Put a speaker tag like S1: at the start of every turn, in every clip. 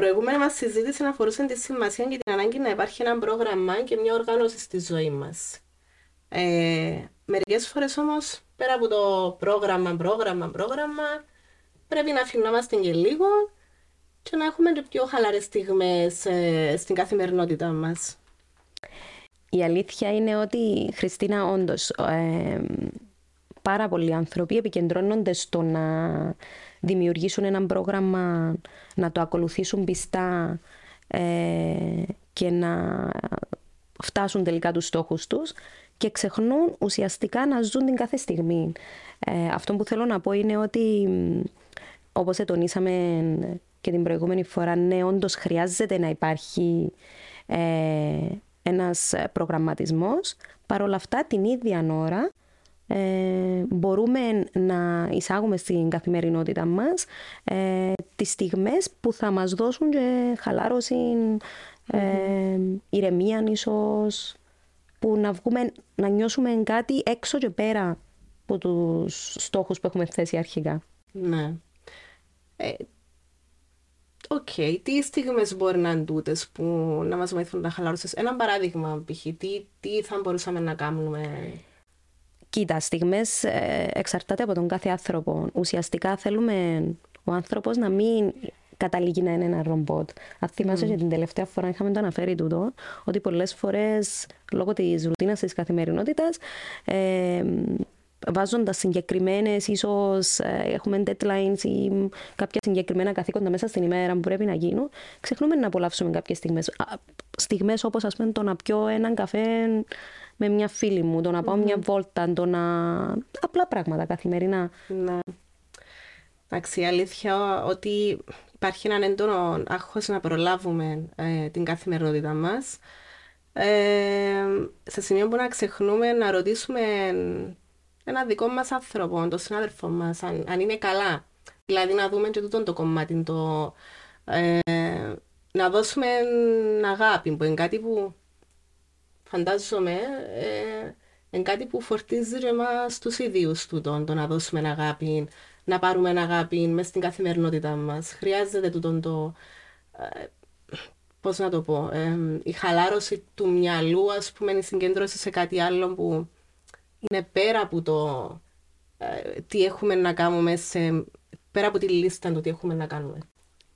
S1: προηγούμενη μας συζήτηση αφορούσε τη σημασία και την ανάγκη να υπάρχει ένα πρόγραμμα και μια οργάνωση στη ζωή μας. Ε, Μερικές φορές όμως, πέρα από το πρόγραμμα, πρόγραμμα, πρόγραμμα, πρέπει να αφινόμαστε και λίγο και να έχουμε και πιο χαλαρές στιγμές ε, στην καθημερινότητά μας.
S2: Η αλήθεια είναι ότι, Χριστίνα, όντως, ε, πάρα πολλοί άνθρωποι επικεντρώνονται στο να δημιουργήσουν ένα πρόγραμμα, να το ακολουθήσουν πιστά ε, και να φτάσουν τελικά τους στόχους τους και ξεχνούν ουσιαστικά να ζουν την κάθε στιγμή. Ε, αυτό που θέλω να πω είναι ότι όπως τονίσαμε και την προηγούμενη φορά, ναι, όντως χρειάζεται να υπάρχει ε, ένας προγραμματισμός. Παρ' όλα αυτά, την ίδια ώρα ε, μπορούμε να εισάγουμε στην καθημερινότητα μας ε, τις στιγμές που θα μας δώσουν και χαλάρωση, ε, ηρεμία ίσως, που να βγούμε, να νιώσουμε κάτι έξω και πέρα από τους στόχους που έχουμε θέσει αρχικά.
S1: Ναι. Ε, OK, okay. τι στιγμές μπορεί να είναι τούτες που να μας βοηθούν να χαλαρώσει. Ένα παράδειγμα, π.χ. Τι, τι θα μπορούσαμε να κάνουμε.
S2: Κοίτα, στιγμές ε, εξαρτάται από τον κάθε άνθρωπο. Ουσιαστικά θέλουμε ο άνθρωπος να μην καταλήγει να είναι ένα ρομπότ. Αν θυμάσαι mm. την τελευταία φορά είχαμε το αναφέρει τούτο, ότι πολλές φορές λόγω της ρουτίνας της καθημερινότητας ε, βάζοντας συγκεκριμένες, ίσως ε, έχουμε deadlines ή κάποια συγκεκριμένα καθήκοντα μέσα στην ημέρα που πρέπει να γίνουν, ξεχνούμε να απολαύσουμε κάποιες στιγμές. Στιγμές όπως, ας πούμε, το να πιω έναν καφέ με μια φίλη μου, το να πάω μια βόλτα, το να. απλά πράγματα καθημερινά.
S1: Ναι. Εντάξει, η αλήθεια ότι υπάρχει έναν έντονο άγχος να προλάβουμε ε, την καθημερινότητά μας. Ε, σε σημείο που να ξεχνούμε να ρωτήσουμε ένα δικό μας άνθρωπο, τον συνάδελφο μας, αν, αν, είναι καλά. Δηλαδή να δούμε και τούτο το κομμάτι, το, ε, να δώσουμε αγάπη, που είναι κάτι που φαντάζομαι ε, είναι κάτι που φορτίζει και εμάς τους ίδιους τούτο, το να δώσουμε αγάπη, να πάρουμε αγάπη μέσα στην καθημερινότητά μας. Χρειάζεται τούτο το, ε, πώς να το πω, ε, η χαλάρωση του μυαλού, ας πούμε, η συγκέντρωση σε κάτι άλλο που είναι πέρα από το ε, τι έχουμε να κάνουμε, σε, πέρα από τη λίστα του τι έχουμε να κάνουμε.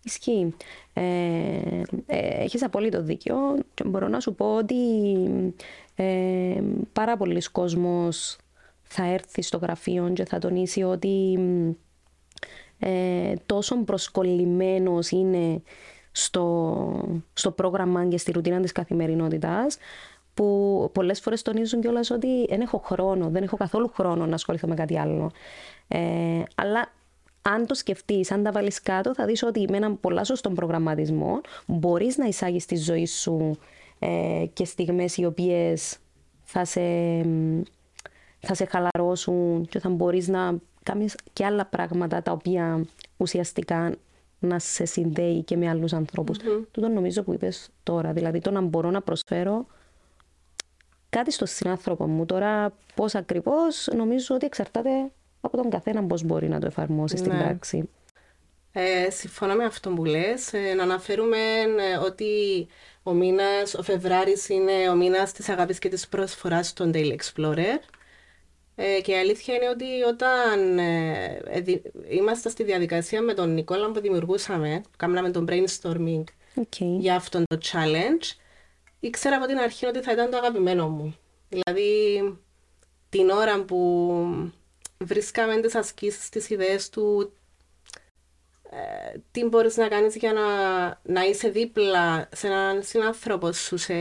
S2: Ισχύει. Ε, ε, έχεις απόλυτο δίκιο και μπορώ να σου πω ότι ε, πάρα πολλοί κόσμος θα έρθει στο γραφείο και θα τονίσει ότι ε, τόσο προσκολλημένος είναι στο, στο πρόγραμμα και στη ρουτίνα της καθημερινότητας που πολλές φορές τονίζουν κιόλας ότι δεν έχω χρόνο, δεν έχω καθόλου χρόνο να ασχοληθώ με κάτι άλλο. Ε, αλλά αν το σκεφτείς, αν τα βάλεις κάτω, θα δεις ότι με έναν πολλά σωστό προγραμματισμό μπορείς να εισάγεις τη ζωή σου ε, και στιγμές οι οποίες θα σε, θα σε χαλαρώσουν και θα μπορείς να κάνεις και άλλα πράγματα τα οποία ουσιαστικά να σε συνδέει και με άλλους ανθρώπους. Mm-hmm. Τούτο νομίζω που είπες τώρα, δηλαδή το να μπορώ να προσφέρω κάτι στο συνάνθρωπο μου. Τώρα πώς ακριβώς νομίζω ότι εξαρτάται από τον καθένα πώς μπορεί να το εφαρμόσει στην ναι. πράξη.
S1: Ε, συμφωνώ με αυτό που λες. Ε, να αναφέρουμε ε, ότι ο μήνας, ο Φεβράρης είναι ο μήνας της αγάπης και της προσφοράς στον Daily Explorer. Ε, και η αλήθεια είναι ότι όταν ε, είμαστε στη διαδικασία με τον Νικόλα που δημιουργούσαμε, κάναμε τον brainstorming okay. για αυτόν το challenge, ήξερα από την αρχή ότι θα ήταν το αγαπημένο μου. Δηλαδή, την ώρα που βρίσκαμε τις ασκήσεις, τις ιδέες του, ε, τι μπορείς να κάνεις για να, να είσαι δίπλα σε έναν συνάνθρωπο σου, σε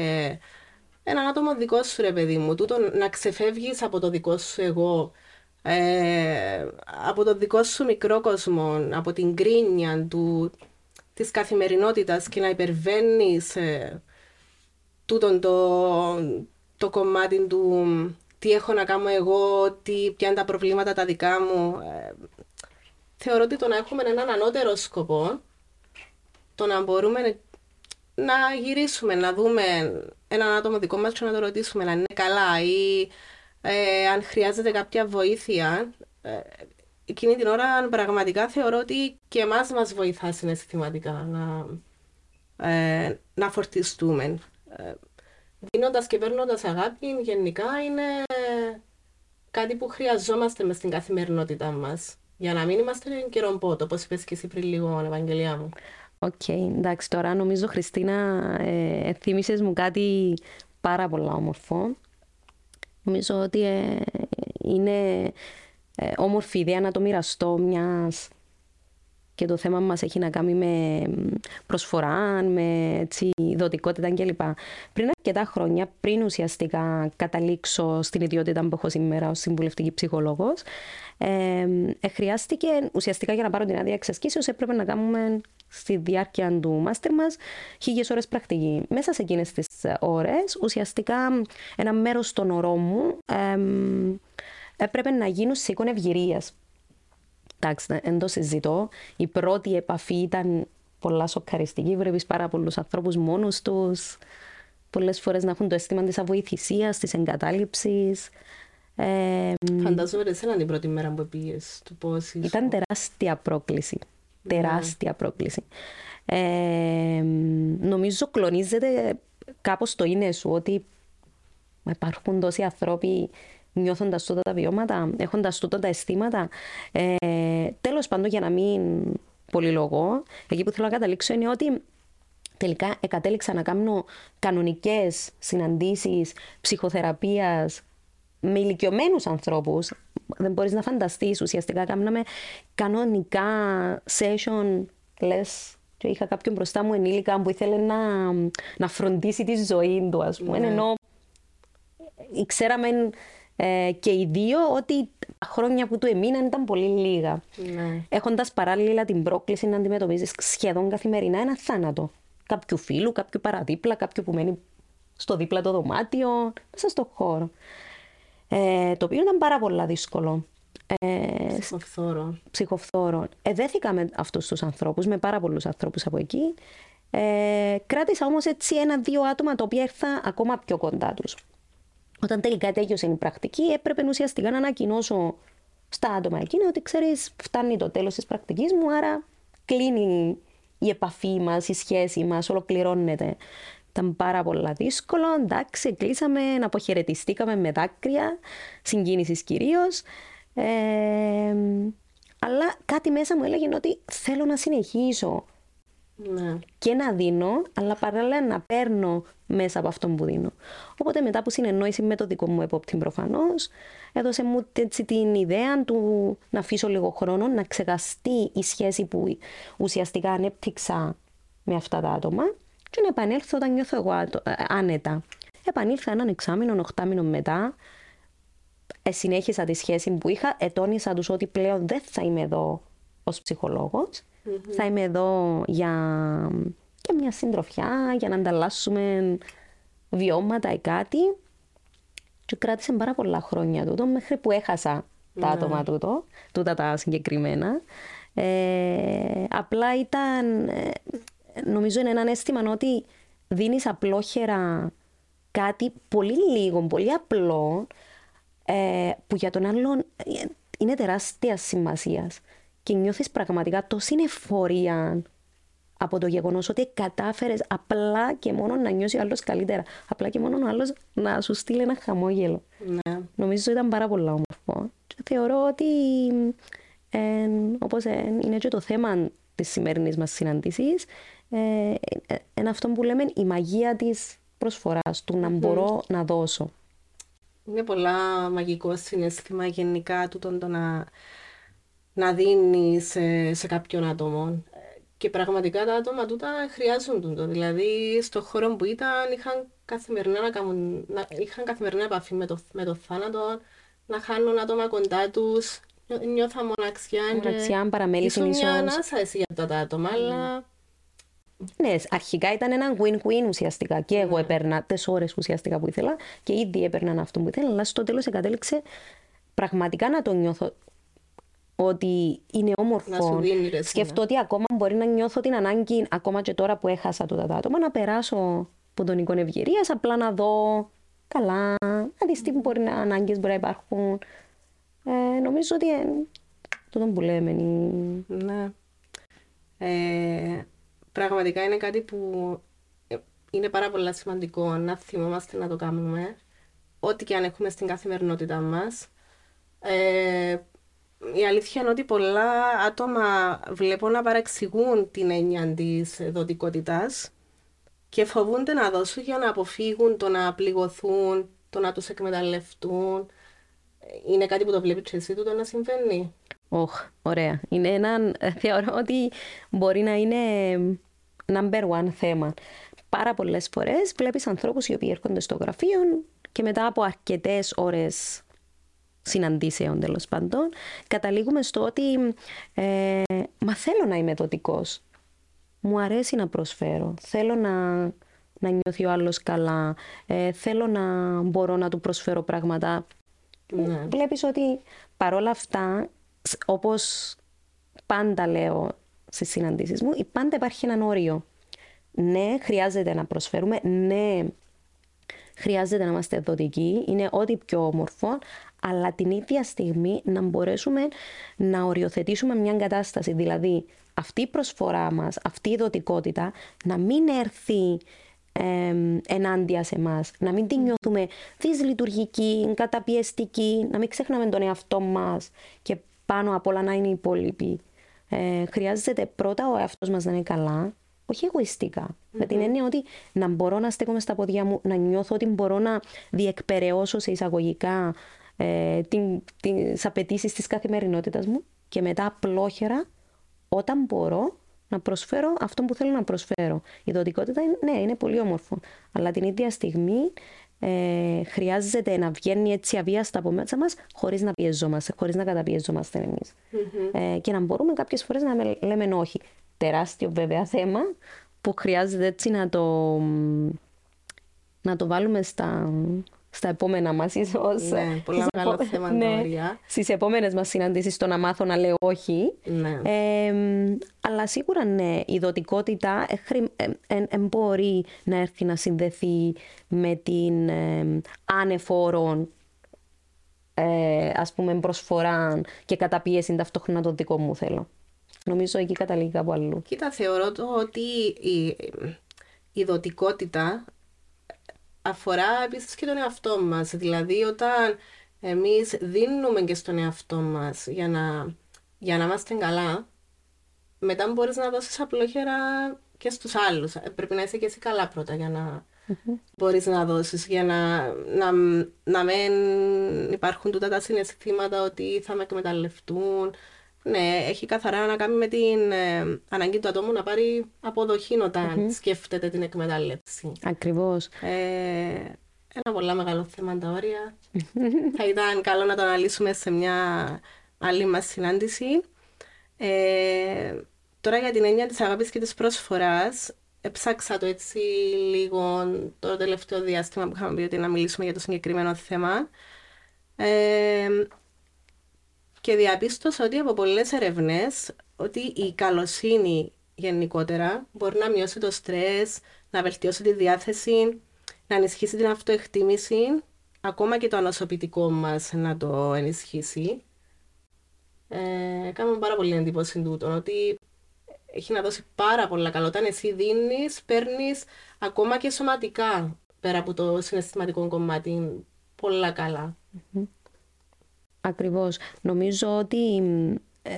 S1: έναν άτομο δικό σου ρε παιδί μου, τούτο να ξεφεύγεις από το δικό σου εγώ, ε, από το δικό σου μικρό κόσμο, από την κρίνια του, της καθημερινότητας και να υπερβαίνεις ε, τούτον το, το κομμάτι του τι έχω να κάνω εγώ, τι, ποια είναι τα προβλήματα τα δικά μου. Ε, θεωρώ ότι το να έχουμε έναν ανώτερο σκοπό, το να μπορούμε να γυρίσουμε, να δούμε έναν άτομο δικό μας και να το ρωτήσουμε αν είναι καλά ή ε, αν χρειάζεται κάποια βοήθεια. Ε, εκείνη την ώρα πραγματικά θεωρώ ότι και εμάς μας βοηθά συναισθηματικά να, ε, να φορτιστούμε. Ε, δίνοντας και παίρνοντας αγάπη γενικά είναι κάτι που χρειαζόμαστε μες στην καθημερινότητά μας. Για να μην είμαστε και ρομπότ, όπως είπες και εσύ πριν λίγο, Ευαγγελιά μου.
S2: OK, okay, εντάξει, τώρα νομίζω, Χριστίνα, ε, θύμισες μου κάτι πάρα πολλά όμορφο. Νομίζω ότι ε, είναι ε, όμορφη ιδέα να το μοιραστώ μιας και το θέμα μας έχει να κάνει με προσφορά, με έτσι, δοτικότητα κλπ. Πριν αρκετά χρόνια, πριν ουσιαστικά καταλήξω στην ιδιότητα που έχω σήμερα ως συμβουλευτική ψυχολόγος, ε, ε, χρειάστηκε ουσιαστικά για να πάρω την άδεια εξασκήσεως έπρεπε να κάνουμε στη διάρκεια του μάστερ μας χίλιες ώρες πρακτική. Μέσα σε εκείνες τις ώρες ουσιαστικά ένα μέρος των ωρών μου ε, έπρεπε να γίνουν σε εικόνα ευγυρίας. Εντάξει, δεν το συζητώ. Η πρώτη επαφή ήταν πολλά σοκαριστική. Βλέπεις πάρα πολλούς ανθρώπους μόνους τους. Πολλές φορές να έχουν το αίσθημα της αβοηθησίας, της εγκατάλειψης.
S1: Ε, Φαντάζομαι ότι ήταν την πρώτη μέρα που πήγες του πώ.
S2: Ήταν τεράστια πρόκληση. Ναι. Τεράστια πρόκληση. Ε, νομίζω κλονίζεται κάπως το είναι σου ότι υπάρχουν τόσοι άνθρωποι νιώθοντα τούτα τα βιώματα, έχοντα τούτα τα αισθήματα. Ε, Τέλος πάντων, για να μην πολυλογώ, εκεί που θέλω να καταλήξω είναι ότι τελικά εκατέληξα να κάνω κανονικές συναντήσεις ψυχοθεραπείας με ηλικιωμένους ανθρώπους. Δεν μπορείς να φανταστείς. Ουσιαστικά κάναμε κανονικά session, λες. Και είχα κάποιον μπροστά μου ενήλικα που ήθελε να, να φροντίσει τη ζωή του, ας πούμε. Ναι. Ενώ ξέραμε ε, και οι δύο ότι τα χρόνια που του εμείναν ήταν πολύ λίγα. Ναι. Έχοντας παράλληλα την πρόκληση να αντιμετωπίζεις σχεδόν καθημερινά ένα θάνατο. Κάποιου φίλου, κάποιου παραδίπλα, κάποιου που μένει στο δίπλα το δωμάτιο, μέσα στο χώρο. Ε, το οποίο ήταν πάρα πολύ δύσκολο.
S1: Ε, ψυχοφθόρο.
S2: Ψυχοφθόρο. Εδέθηκα με αυτούς τους ανθρώπους, με πάρα πολλούς ανθρώπους από εκεί. Ε, κράτησα όμως έτσι ένα-δύο άτομα τα οποία ήρθα ακόμα πιο κοντά τους. Όταν τελικά τέλειωσε η πρακτική, έπρεπε ουσιαστικά να ανακοινώσω στα άτομα εκείνα ότι ξέρεις, φτάνει το τέλος της πρακτικής μου, άρα κλείνει η επαφή μας, η σχέση μας, ολοκληρώνεται. Ήταν πάρα πολύ δύσκολο. Εντάξει, κλείσαμε, αποχαιρετιστήκαμε με δάκρυα, συγκίνησης κυρίως. Ε, αλλά κάτι μέσα μου έλεγε ότι θέλω να συνεχίσω. Ναι. Και να δίνω, αλλά παράλληλα να παίρνω μέσα από αυτό που δίνω. Οπότε μετά που συνεννόηση με το δικό μου επόπτη προφανώς, έδωσε μου έτσι την ιδέα του να αφήσω λίγο χρόνο, να ξεχαστεί η σχέση που ουσιαστικά ανέπτυξα με αυτά τα άτομα και να επανέλθω όταν νιώθω εγώ ε, άνετα. Επανήλθα έναν εξάμεινο, οχτάμινο μετά, ε, συνέχισα τη σχέση που είχα, ετώνησα τους ότι πλέον δεν θα είμαι εδώ ως ψυχολόγος, θα είμαι εδώ για και μια συντροφιά, για να ανταλλάσσουμε βιώματα ή κάτι. Και κράτησε πάρα πολλά χρόνια τούτο μέχρι που έχασα τα ναι. άτομα τούτο, τούτα τα συγκεκριμένα. Ε, απλά ήταν, ε, νομίζω είναι ένα αίσθημα ότι δίνεις απλόχερα κάτι πολύ λίγο, πολύ απλό, ε, που για τον άλλον ε, είναι τεράστιας σημασίας. Και νιώθεις πραγματικά τόση εφορία από το γεγονός ότι κατάφερες απλά και μόνο να νιώσεις ο άλλος καλύτερα. Απλά και μόνο ο άλλος να σου στείλει ένα χαμόγελο. Ναι. Νομίζω ήταν πάρα πολύ όμορφο. Και θεωρώ ότι ε, όπως είναι και το θέμα της σημερινής μας συναντήση, ε, είναι αυτό που λέμε η μαγεία της προσφοράς, του να μπορώ να δώσω.
S1: Είναι πολλά μαγικό συνέστημα γενικά του το να, να δίνει σε, σε κάποιον άτομο. Και πραγματικά τα άτομα τούτα χρειάζονται το. Δηλαδή, στον χώρο που ήταν, είχαν καθημερινά, να κάνουν, να, είχαν καθημερινά επαφή με το, με το θάνατο, να χάνουν άτομα κοντά τους. Νιώθα μοναξιά.
S2: Μοναξιά, παραμέληση
S1: ίσως. μια ανάσα εσύ για αυτά τα άτομα, mm. αλλά...
S2: Ναι, αρχικά ήταν ένα win-win ουσιαστικά. Και εγώ mm. έπαιρνα τι ώρες ουσιαστικά που ήθελα και ήδη έπαιρναν αυτό που ήθελα, αλλά στο τέλος εγκατέλειξε πραγματικά να το νιώθω ότι είναι όμορφο.
S1: Να
S2: Σκεφτώ ότι ακόμα μπορεί να νιώθω την ανάγκη, ακόμα και τώρα που έχασα το τα άτομα, να περάσω από τον εικόνα ευγυρίας, απλά να δω καλά, να δεις τι μπορεί να ανάγκες μπορεί να υπάρχουν. Ε, νομίζω ότι ε, τούτο που λέμε.
S1: Ναι. Ε, πραγματικά είναι κάτι που ε, είναι πάρα πολύ σημαντικό να θυμόμαστε να το κάνουμε, ό,τι και αν έχουμε στην καθημερινότητά μας. Ε, η αλήθεια είναι ότι πολλά άτομα βλέπω να παραξηγούν την έννοια της δοτικότητας και φοβούνται να δώσουν για να αποφύγουν το να πληγωθούν, το να τους εκμεταλλευτούν. Είναι κάτι που το βλέπεις και εσύ το να συμβαίνει.
S2: Όχ, ωραία. Είναι ένα, θεωρώ ότι μπορεί να είναι number one θέμα. Πάρα πολλές φορές βλέπεις ανθρώπους οι οποίοι έρχονται στο γραφείο και μετά από αρκετές ώρες συναντήσεων τέλος πάντων, καταλήγουμε στο ότι ε, μα θέλω να είμαι δοτικός. Μου αρέσει να προσφέρω. Θέλω να, να νιώθει ο άλλος καλά. Ε, θέλω να μπορώ να του προσφέρω πράγματα. Ναι. Βλέπεις ότι παρόλα αυτά, όπως πάντα λέω στις συναντήσεις μου, πάντα υπάρχει ένα όριο. Ναι, χρειάζεται να προσφέρουμε. Ναι, χρειάζεται να είμαστε δοτικοί. Είναι ό,τι πιο όμορφο αλλά την ίδια στιγμή να μπορέσουμε να οριοθετήσουμε μια κατάσταση. Δηλαδή, αυτή η προσφορά μας, αυτή η δοτικότητα, να μην έρθει ε, ενάντια σε εμάς, να μην την νιώθουμε δυσλειτουργική, καταπιεστική, να μην ξεχνάμε τον εαυτό μας και πάνω απ' όλα να είναι οι υπόλοιποι. Ε, χρειάζεται πρώτα ο εαυτός μας να είναι καλά, όχι εγωιστικά. Με την έννοια ότι να μπορώ να στέκομαι στα πόδια μου, να νιώθω ότι μπορώ να διεκπαιρεώσω σε εισαγωγικά ε, την, τις απαιτήσεις της καθημερινότητας μου και μετά απλόχερα όταν μπορώ να προσφέρω αυτό που θέλω να προσφέρω. Η δοτικότητα είναι, ναι, είναι πολύ όμορφο, αλλά την ίδια στιγμή ε, χρειάζεται να βγαίνει έτσι αβίαστα από μέσα μας χωρίς να πιεζόμαστε, χωρίς να καταπιεζόμαστε εμείς. Ε, και να μπορούμε κάποιες φορές να λέμε όχι. Τεράστιο βέβαια θέμα που χρειάζεται έτσι να το, να το βάλουμε στα, στα επόμενα μας, ίσως.
S1: Ναι, πολύ μεγάλο επό... θέμα ναι,
S2: Στις επόμενες μας συναντήσεις, το να μάθω να λέω όχι.
S1: Ναι.
S2: Ε, αλλά σίγουρα ναι, η δοτικότητα ε, μπορεί να έρθει να συνδεθεί με την ε, άνεφόρον ε, ας πούμε προσφορά και καταπίεση ταυτόχρονα το δικό μου θέλω. Νομίζω εκεί καταλήγει κάπου αλλού.
S1: Κοίτα, θεωρώ το ότι η, η δοτικότητα αφορά επίσης και τον εαυτό μας. Δηλαδή, όταν εμείς δίνουμε και στον εαυτό μας για να, για να είμαστε καλά, μετά μπορείς να δώσεις απλόχερα και στους άλλους. Ε, πρέπει να είσαι και εσύ καλά πρώτα για να mm μπορείς να δώσεις για να, να, να μην υπάρχουν τούτα τα συναισθήματα ότι θα με εκμεταλλευτούν, ναι, έχει καθαρά να κάνει με την ε, ανάγκη του ατόμου να πάρει αποδοχή όταν σκέφτεται την εκμετάλλευση.
S2: Ακριβώς.
S1: Ε, ένα πολύ μεγάλο θέμα τα όρια. Θα ήταν καλό να το αναλύσουμε σε μια άλλη μας συνάντηση. Ε, τώρα για την έννοια της αγάπης και της προσφοράς, έψαξα το έτσι λίγο το τελευταίο διάστημα που είχαμε πει ότι να μιλήσουμε για το συγκεκριμένο θέμα. Ε, και διαπίστωσα ότι από πολλές ερευνές ότι η καλοσύνη γενικότερα μπορεί να μειώσει το στρες, να βελτιώσει τη διάθεση, να ενισχύσει την αυτοεκτίμηση, ακόμα και το ανασωπητικό μας να το ενισχύσει. Ε, κάνουμε πάρα πολύ εντύπωση τούτο, ότι έχει να δώσει πάρα πολλά καλό. Όταν εσύ δίνεις, παίρνεις ακόμα και σωματικά, πέρα από το συναισθηματικό κομμάτι, πολλά
S2: Ακριβώς. Νομίζω ότι ε,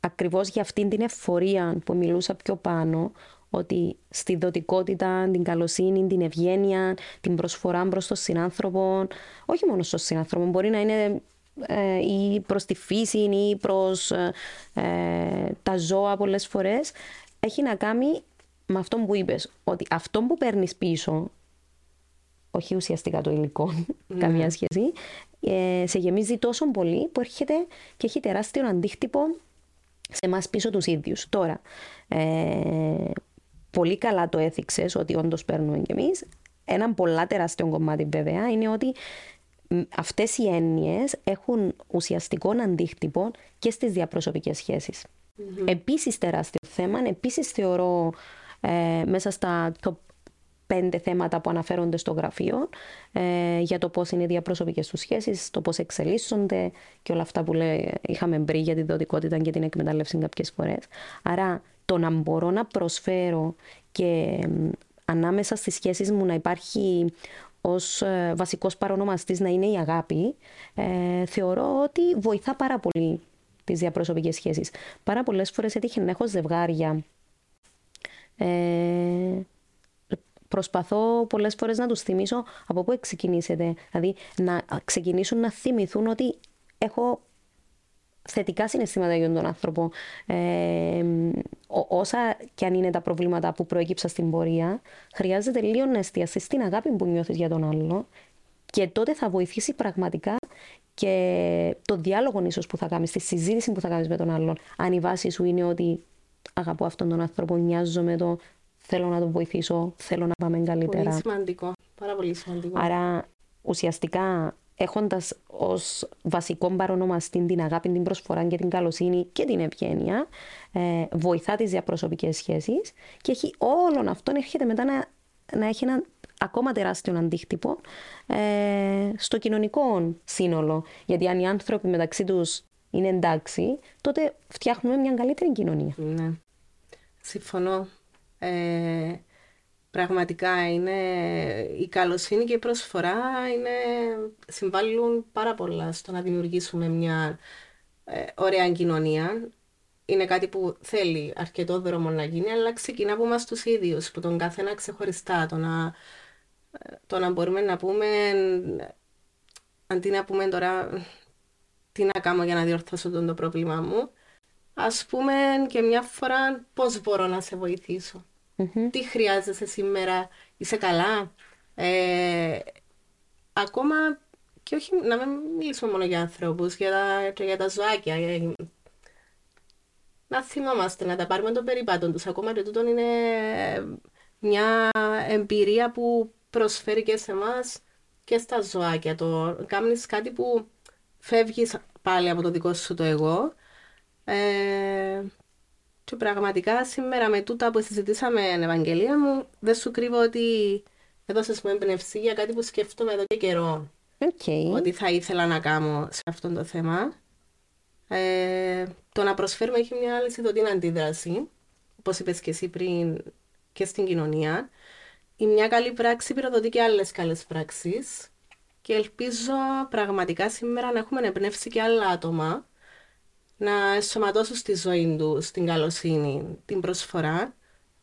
S2: ακριβώς για αυτήν την εφορία που μιλούσα πιο πάνω, ότι στη δοτικότητα, την καλοσύνη, την ευγένεια, την προσφορά προς τον συνάνθρωπο, όχι μόνο στον συνάνθρωπο, μπορεί να είναι ε, ή προς τη φύση ή προς ε, ε, τα ζώα πολλές φορές, έχει να κάνει με αυτό που είπες, ότι αυτό που παίρνεις πίσω, όχι ουσιαστικά το υλικό, ναι. καμία σχέση, ε, σε γεμίζει τόσο πολύ που έρχεται και έχει τεράστιο αντίκτυπο σε εμάς πίσω τους ίδιους. Τώρα, ε, πολύ καλά το έθιξες ότι όντως παίρνουμε κι εμείς. Ένα πολλά τεράστιο κομμάτι βέβαια είναι ότι αυτές οι έννοιες έχουν ουσιαστικό αντίκτυπο και στις διαπροσωπικές σχέσεις. Mm-hmm. Επίσης τεράστιο θέμα, επίσης θεωρώ ε, μέσα στα πέντε θέματα που αναφέρονται στο γραφείο ε, για το πώς είναι οι διαπροσωπικές τους σχέσεις, το πώς εξελίσσονται και όλα αυτά που λέει, είχαμε μπρει για τη δοτικότητα και την εκμετάλλευση κάποιες φορές. Άρα το να μπορώ να προσφέρω και ανάμεσα στις σχέσεις μου να υπάρχει ως ε, βασικός παρονομαστής να είναι η αγάπη, ε, θεωρώ ότι βοηθά πάρα πολύ τις διαπροσωπικές σχέσεις. Πάρα πολλές φορές έτυχε να έχω ζευγάρια. Ε, προσπαθώ πολλές φορές να τους θυμίσω από πού ξεκινήσετε. Δηλαδή να ξεκινήσουν να θυμηθούν ότι έχω θετικά συναισθήματα για τον άνθρωπο. Ε, όσα και αν είναι τα προβλήματα που προέκυψαν στην πορεία, χρειάζεται λίγο να εστιαστεί στην αγάπη που νιώθεις για τον άλλο και τότε θα βοηθήσει πραγματικά και το διάλογο ίσως που θα κάνεις, τη συζήτηση που θα κάνεις με τον άλλον. Αν η βάση σου είναι ότι αγαπώ αυτόν τον άνθρωπο, νοιάζομαι το, θέλω να τον βοηθήσω, θέλω να πάμε καλύτερα.
S1: Πολύ σημαντικό. Πάρα πολύ σημαντικό.
S2: Άρα ουσιαστικά έχοντας ως βασικό παρονομαστή την αγάπη, την προσφορά και την καλοσύνη και την ευγένεια, ε, βοηθά τις διαπροσωπικές σχέσεις και έχει, όλων αυτών έρχεται μετά να, να έχει ένα ακόμα τεράστιο αντίκτυπο ε, στο κοινωνικό σύνολο. Γιατί αν οι άνθρωποι μεταξύ τους είναι εντάξει, τότε φτιάχνουμε μια καλύτερη κοινωνία.
S1: Ναι. Συμφωνώ. Ε, πραγματικά είναι η καλοσύνη και η προσφορά είναι, συμβάλλουν πάρα πολλά στο να δημιουργήσουμε μια ε, ωραία κοινωνία. Είναι κάτι που θέλει αρκετό δρόμο να γίνει, αλλά ξεκινά από εμάς τους ίδιους, που τον καθένα ξεχωριστά, το να, το να μπορούμε να πούμε, αντί να πούμε τώρα τι να κάνω για να διορθώσω τον το πρόβλημά μου, ας πούμε και μια φορά πώς μπορώ να σε βοηθήσω; Τι χρειάζεσαι σήμερα, είσαι καλά; Ε, ακόμα και όχι να μην μιλήσουμε μόνο για ανθρώπους, για τα, για τα ζωάκια. να θυμόμαστε, να τα πάρουμε των περιπάτων τους. Ακόμα και τούτο είναι μια εμπειρία που προσφέρει και σε εμάς και στα ζωάκια. Το κάνεις κάτι που φεύγεις πάλι από το δικό σου το εγώ ε, και πραγματικά σήμερα με τούτα που συζητήσαμε, Ευαγγελία μου, δεν σου κρύβω ότι έδωσες μου εμπνευσή για κάτι που σκέφτομαι εδώ και καιρό.
S2: Okay.
S1: Ότι θα ήθελα να κάνω σε αυτό το θέμα. Ε, το να προσφέρουμε έχει μια άλλη την αντίδραση, όπως είπες και εσύ πριν, και στην κοινωνία. Η μια καλή πράξη πυροδοτεί και άλλες καλές πράξεις. Και ελπίζω πραγματικά σήμερα να έχουμε εμπνεύσει και άλλα άτομα να ενσωματώσουν στη ζωή του την καλοσύνη, την προσφορά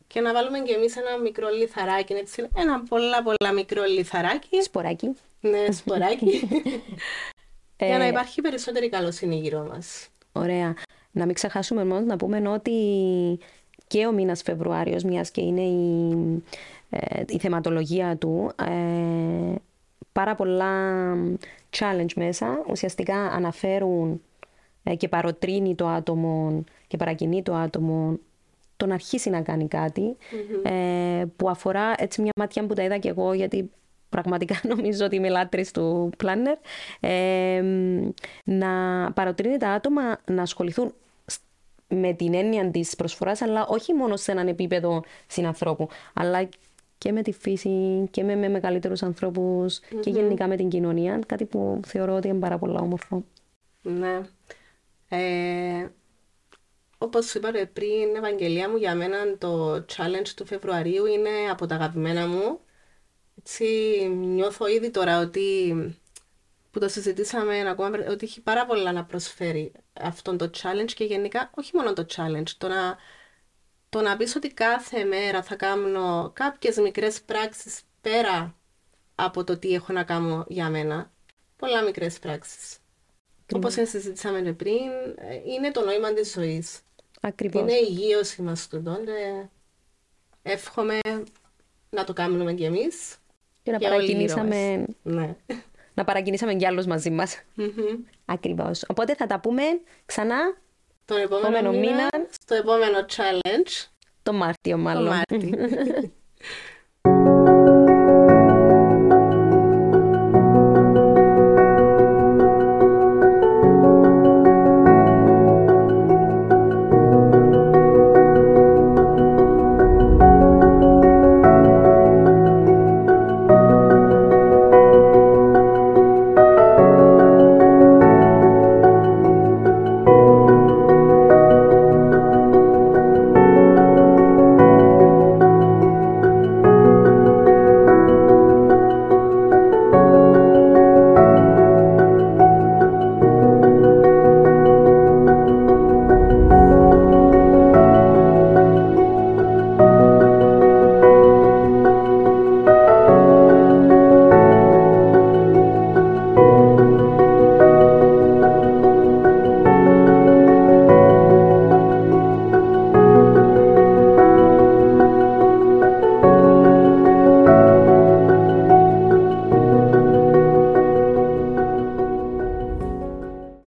S1: και να βάλουμε και εμείς ένα μικρό λιθαράκι, έτσι, ένα πολλά πολλά μικρό λιθαράκι.
S2: Σποράκι.
S1: Ναι, σποράκι. για να ε, υπάρχει περισσότερη καλοσύνη γύρω μας.
S2: Ωραία. Να μην ξεχάσουμε μόνο να πούμε ότι και ο μήνας Φεβρουάριος, μιας και είναι η, ε, η θεματολογία του, ε, πάρα πολλά challenge μέσα ουσιαστικά αναφέρουν ε, και παροτρύνει το άτομο και παρακινεί το άτομο το να αρχίσει να κάνει κατι ε, που αφορά έτσι μια μάτια που τα είδα και εγώ γιατί πραγματικά νομίζω ότι είμαι λάτρης του πλάνερ ε, να παροτρύνει τα άτομα να ασχοληθούν με την έννοια της προσφοράς, αλλά όχι μόνο σε έναν επίπεδο συνανθρώπου, αλλά και με τη φύση και με, με μεγαλύτερους και γενικά με την κοινωνία, κάτι που θεωρώ ότι είναι πάρα πολύ όμορφο.
S1: Ναι. Ε, Όπως σου είπα πριν, Ευαγγελία μου, για μένα το challenge του Φεβρουαρίου είναι από τα αγαπημένα μου. Έτσι, νιώθω ήδη τώρα ότι που το συζητήσαμε ακόμα, ότι έχει πάρα πολλά να προσφέρει αυτό το challenge και γενικά όχι μόνο το challenge, το να, το να πεις ότι κάθε μέρα θα κάνω κάποιες μικρές πράξεις πέρα από το τι έχω να κάνω για μένα. Πολλά μικρές πράξεις. Όπως συζητήσαμε πριν, είναι το νόημα της ζωής.
S2: Ακριβώς.
S1: Είναι η υγείωση μα τούτο. Εύχομαι να το κάνουμε κι εμείς.
S2: Και να παρακινήσαμε.
S1: Ναι.
S2: Να παρακινήσαμε κι άλλους μαζί μας. Mm-hmm. Ακριβώς. Οπότε θα τα πούμε ξανά
S1: τον επόμενο, επόμενο μήνα, μήνα, στο επόμενο challenge.
S2: Το Μάρτιο, μάλλον.
S1: Το Μάρτιο.